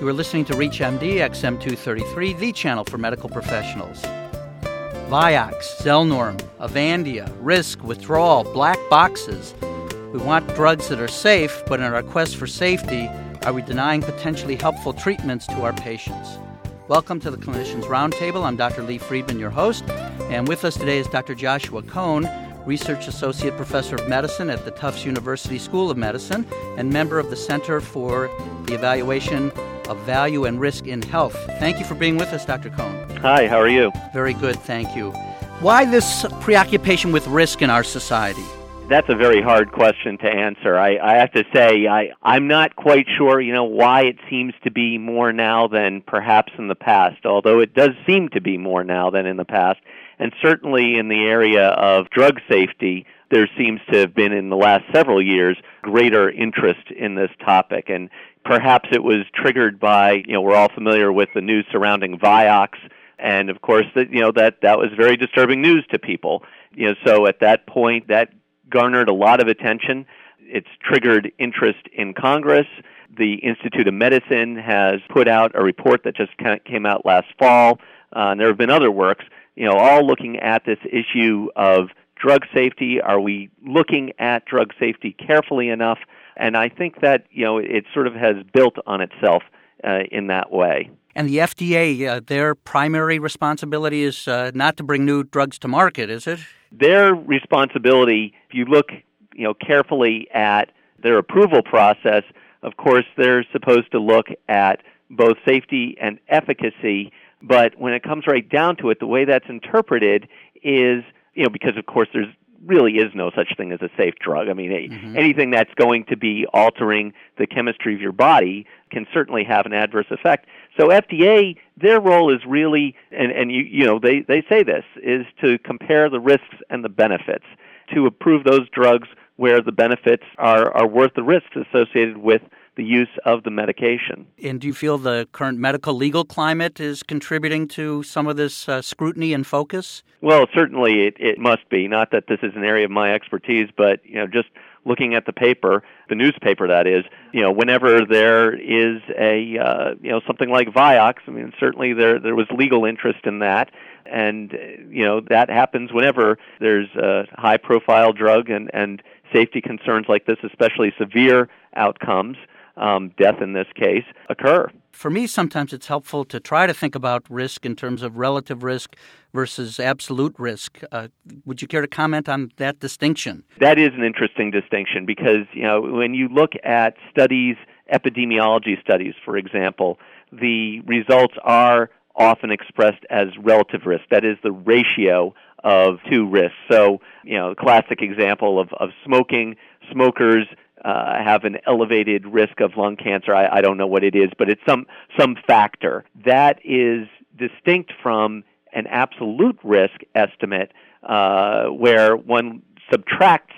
You are listening to ReachMD XM233, the channel for medical professionals. Vioxx, Zelnorm, Avandia, Risk, withdrawal, black boxes. We want drugs that are safe, but in our quest for safety, are we denying potentially helpful treatments to our patients? Welcome to the Clinicians Roundtable. I'm Dr. Lee Friedman, your host, and with us today is Dr. Joshua Cohen, Research Associate Professor of Medicine at the Tufts University School of Medicine and member of the Center for the Evaluation of Value and Risk in Health. Thank you for being with us, Dr. Cohen. Hi, how are you? Very good, thank you. Why this preoccupation with risk in our society? That's a very hard question to answer. I, I have to say, I, I'm not quite sure, you know, why it seems to be more now than perhaps in the past, although it does seem to be more now than in the past. And certainly in the area of drug safety, there seems to have been in the last several years greater interest in this topic. And perhaps it was triggered by, you know, we're all familiar with the news surrounding Vioxx. And of course, that you know that that was very disturbing news to people. You know, so at that point, that garnered a lot of attention. It's triggered interest in Congress. The Institute of Medicine has put out a report that just came out last fall. Uh, and there have been other works you know, all looking at this issue of drug safety. Are we looking at drug safety carefully enough? And I think that you know it sort of has built on itself uh, in that way. And the FDA, uh, their primary responsibility is uh, not to bring new drugs to market, is it? Their responsibility, if you look, you know, carefully at their approval process, of course, they're supposed to look at both safety and efficacy but when it comes right down to it, the way that's interpreted is, you know, because of course there's really is no such thing as a safe drug. I mean, mm-hmm. anything that's going to be altering the chemistry of your body can certainly have an adverse effect. So FDA, their role is really, and, and you, you know, they, they say this, is to compare the risks and the benefits, to approve those drugs where the benefits are, are worth the risks associated with the use of the medication. And do you feel the current medical legal climate is contributing to some of this uh, scrutiny and focus? Well, certainly it, it must be. Not that this is an area of my expertise, but you know, just looking at the paper, the newspaper that is, you know, whenever there is a uh, you know something like Vioxx, I mean, certainly there there was legal interest in that, and you know that happens whenever there's a high profile drug and and safety concerns like this, especially severe outcomes um, death in this case, occur. For me, sometimes it's helpful to try to think about risk in terms of relative risk versus absolute risk. Uh, would you care to comment on that distinction? That is an interesting distinction because you know when you look at studies, epidemiology studies, for example, the results are often expressed as relative risk. That is the ratio of two risks. So, you know, classic example of, of smoking, smokers uh, have an elevated risk of lung cancer. I, I don't know what it is, but it's some some factor that is distinct from an absolute risk estimate, uh, where one subtracts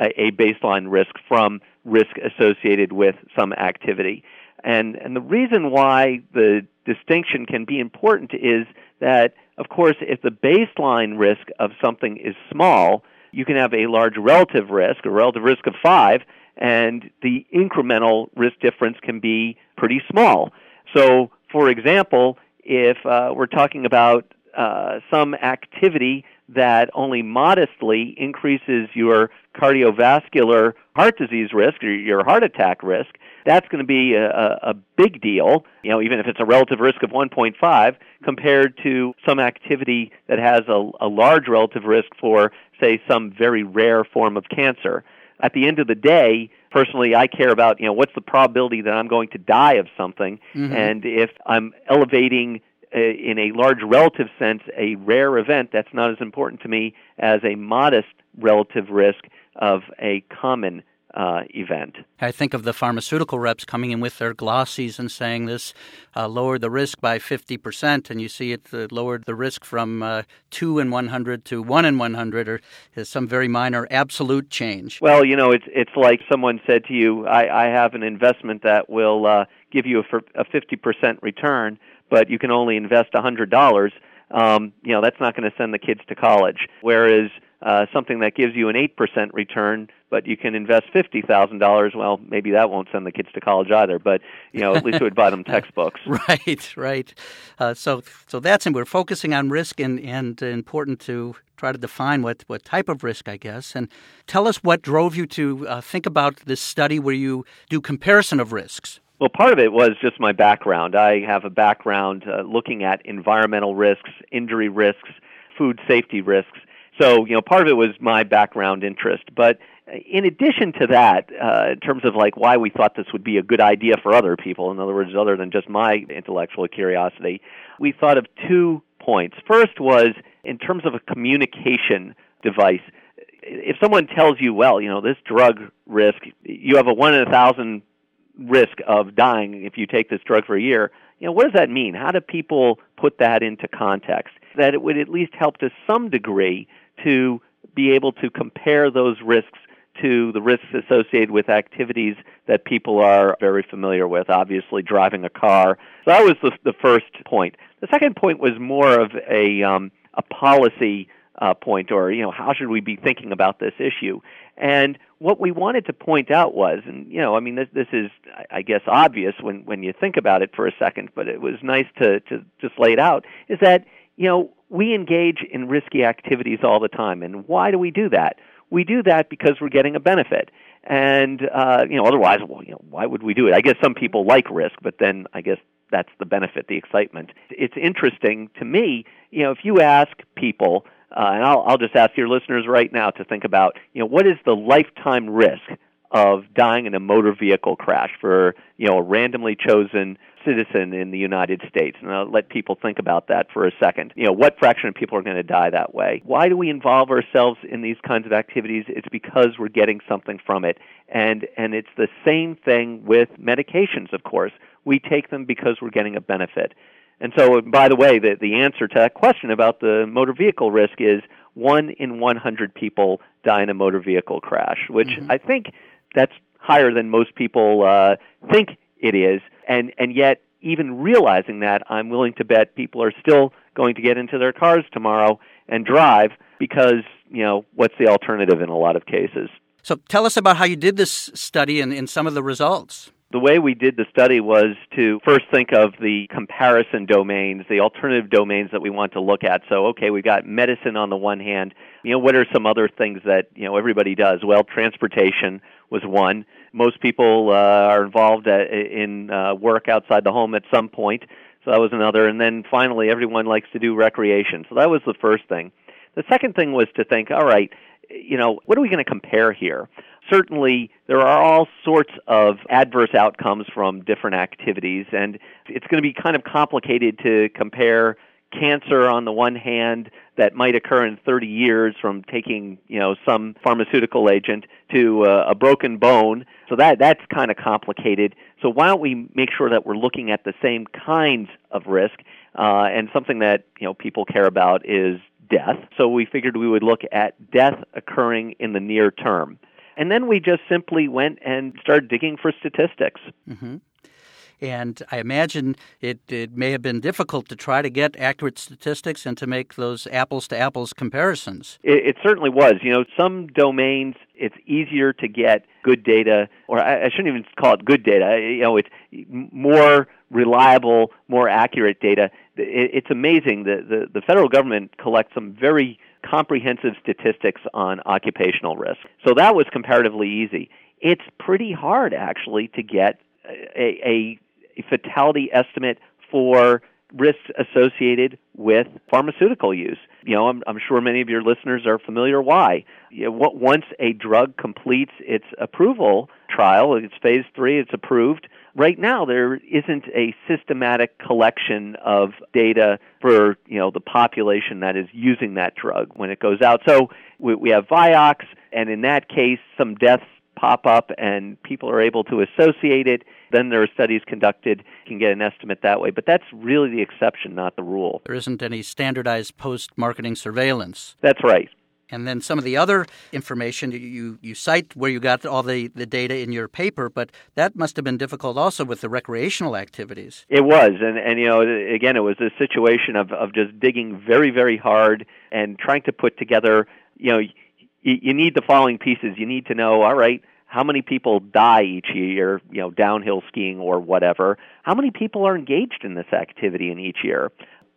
a, a baseline risk from risk associated with some activity. And and the reason why the distinction can be important is that, of course, if the baseline risk of something is small, you can have a large relative risk, a relative risk of five, and the incremental risk difference can be pretty small. So, for example, if uh, we're talking about uh, some activity that only modestly increases your cardiovascular heart disease risk or your heart attack risk, that's going to be a, a, big deal, you know, even if it's a relative risk of 1.5 compared to some activity that has a, a large relative risk for, say, some very rare form of cancer at the end of the day, personally, I care about, you know, what's the probability that I'm going to die of something. Mm-hmm. And if I'm elevating uh, in a large relative sense a rare event, that's not as important to me as a modest relative risk of a common uh, event. I think of the pharmaceutical reps coming in with their glossies and saying this uh, lowered the risk by 50%, and you see it uh, lowered the risk from uh, 2 in 100 to 1 in 100, or some very minor absolute change. Well, you know, it's, it's like someone said to you, I, I have an investment that will uh, give you a, a 50% return, but you can only invest $100 um, you know, that's not going to send the kids to college. Whereas uh, something that gives you an 8% return, but you can invest $50,000, well, maybe that won't send the kids to college either, but, you know, at least it would buy them textbooks. right, right. Uh, so, so that's, and we're focusing on risk and, and important to try to define what, what type of risk, I guess. And tell us what drove you to uh, think about this study where you do comparison of risks. Well, part of it was just my background. I have a background uh, looking at environmental risks, injury risks, food safety risks. So, you know, part of it was my background interest. But in addition to that, uh, in terms of like why we thought this would be a good idea for other people, in other words, other than just my intellectual curiosity, we thought of two points. First was in terms of a communication device. If someone tells you, well, you know, this drug risk, you have a one in a thousand risk of dying if you take this drug for a year, you know, what does that mean? How do people put that into context? That it would at least help to some degree to be able to compare those risks to the risks associated with activities that people are very familiar with, obviously driving a car. So that was the, the first point. The second point was more of a, um, a policy uh, point, or you know, how should we be thinking about this issue? And what we wanted to point out was, and you know, I mean, this, this is, I guess, obvious when when you think about it for a second, but it was nice to to just lay it out. Is that you know we engage in risky activities all the time, and why do we do that? We do that because we're getting a benefit, and uh, you know, otherwise, well, you know, why would we do it? I guess some people like risk, but then I guess that's the benefit, the excitement. It's interesting to me, you know, if you ask people uh, and I'll, I'll just ask your listeners right now to think about, you know, what is the lifetime risk of dying in a motor vehicle crash for, you know, a randomly chosen citizen in the United States. And I'll let people think about that for a second. You know, what fraction of people are going to die that way? Why do we involve ourselves in these kinds of activities? It's because we're getting something from it. And and it's the same thing with medications, of course. We take them because we're getting a benefit. And so, by the way, the, the answer to that question about the motor vehicle risk is one in 100 people die in a motor vehicle crash, which mm-hmm. I think that's higher than most people uh, think it is. And, and yet, even realizing that, I'm willing to bet people are still going to get into their cars tomorrow and drive because, you know, what's the alternative in a lot of cases? So tell us about how you did this study and, and some of the results. The way we did the study was to first think of the comparison domains, the alternative domains that we want to look at. So, okay, we've got medicine on the one hand. You know, what are some other things that, you know, everybody does? Well, transportation was one. Most people uh, are involved at, in uh, work outside the home at some point. So that was another. And then finally, everyone likes to do recreation. So that was the first thing. The second thing was to think, all right, you know, what are we going to compare here? certainly there are all sorts of adverse outcomes from different activities, and it's going to be kind of complicated to compare cancer on the one hand that might occur in 30 years from taking you know some pharmaceutical agent to uh, a broken bone so that that's kind of complicated so why don't we make sure that we're looking at the same kinds of risk uh, and something that you know people care about is death so we figured we would look at death occurring in the near term and then we just simply went and started digging for statistics. Mm-hmm. And I imagine it, it may have been difficult to try to get accurate statistics and to make those apples to apples comparisons. It, it, certainly was. You know, some domains it's easier to get good data, or I, I shouldn't even call it good data. You know, it's more reliable, more accurate data. It, it's amazing. that the the federal government collects some very comprehensive statistics on occupational risk. So that was comparatively easy. It's pretty hard, actually, to get a, a, a fatality estimate for risks associated with pharmaceutical use. You know, I'm, I'm sure many of your listeners are familiar why. You know, once a drug completes its approval trial, it's phase three, it's approved, right now there isn't a systematic collection of data for you know the population that is using that drug when it goes out. So we, we have Vioxx, and in that case, some deaths pop up and people are able to associate it. Then there are studies conducted, you can get an estimate that way. But that's really the exception, not the rule. There isn't any standardized post marketing surveillance. That's right. And then some of the other information you, you cite where you got all the, the data in your paper, but that must have been difficult also with the recreational activities. It was, and and you know, again, it was a situation of of just digging very very hard and trying to put together. You know, you, you need the following pieces. You need to know, all right, how many people die each year, you know, downhill skiing or whatever. How many people are engaged in this activity in each year?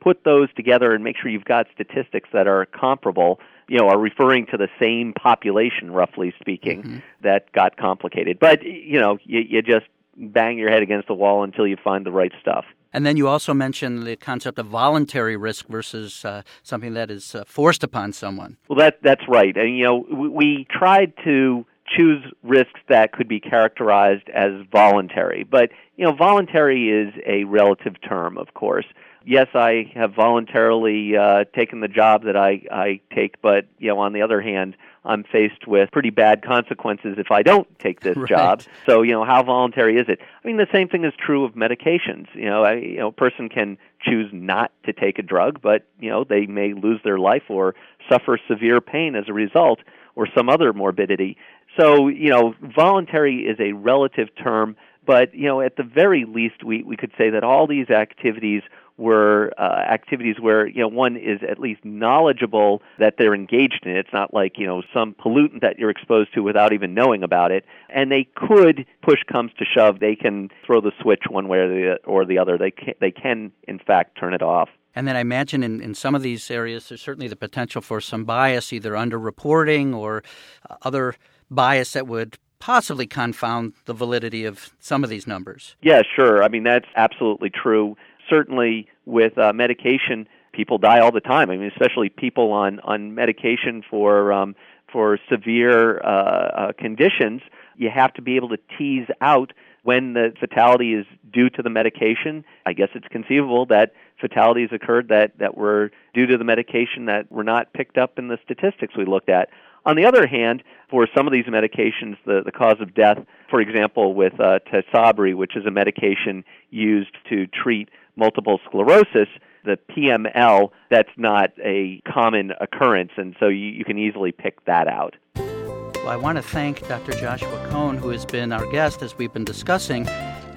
Put those together and make sure you've got statistics that are comparable you know, are referring to the same population, roughly speaking, mm-hmm. that got complicated. But you know, you, you just bang your head against the wall until you find the right stuff. And then you also mentioned the concept of voluntary risk versus uh, something that is uh, forced upon someone. Well, that that's right. And you know, we, we tried to choose risks that could be characterized as voluntary. But you know, voluntary is a relative term, of course yes, I have voluntarily uh, taken the job that I, I take, but you know, on the other hand, I'm faced with pretty bad consequences if I don't take this right. job. So, you know, how voluntary is it? I mean, the same thing is true of medications. You know, I, you know, a person can choose not to take a drug, but you know, they may lose their life or suffer severe pain as a result, or some other morbidity. So, you know, voluntary is a relative term, but you know, at the very least, we we could say that all these activities were uh, activities where you know one is at least knowledgeable that they're engaged in. It's not like you know some pollutant that you're exposed to without even knowing about it. And they could push comes to shove, they can throw the switch one way or the, or the other. They can, they can in fact turn it off. And then I imagine in, in some of these areas, there's certainly the potential for some bias, either underreporting or uh, other bias that would possibly confound the validity of some of these numbers. Yeah, sure. I mean, that's absolutely true certainly with uh, medication, people die all the time. I mean, especially people on on medication for um, for severe uh, uh, conditions. You have to be able to tease out when the fatality is due to the medication. I guess it's conceivable that fatalities occurred that, that were due to the medication that were not picked up in the statistics we looked at. On the other hand, for some of these medications, the, the cause of death, for example, with uh, Tysabri, which is a medication used to treat multiple sclerosis, the PML, that's not a common occurrence, and so you, you can easily pick that out. Well, I want to thank Dr. Joshua Cohen, who has been our guest as we've been discussing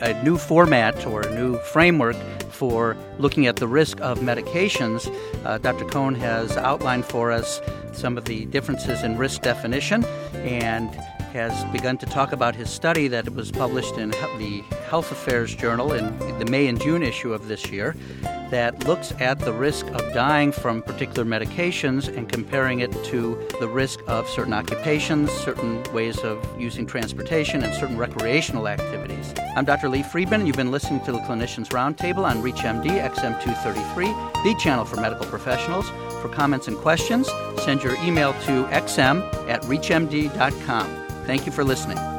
a new format or a new framework for looking at the risk of medications. Uh, Dr. Cohen has outlined for us some of the differences in risk definition and has begun to talk about his study that was published in the Health Affairs Journal in the May and June issue of this year that looks at the risk of dying from particular medications and comparing it to the risk of certain occupations, certain ways of using transportation, and certain recreational activities. I'm Dr. Lee Friedman, and you've been listening to the Clinicians Roundtable on ReachMD XM233, the channel for medical professionals. For comments and questions, send your email to xm at reachmd.com. Thank you for listening.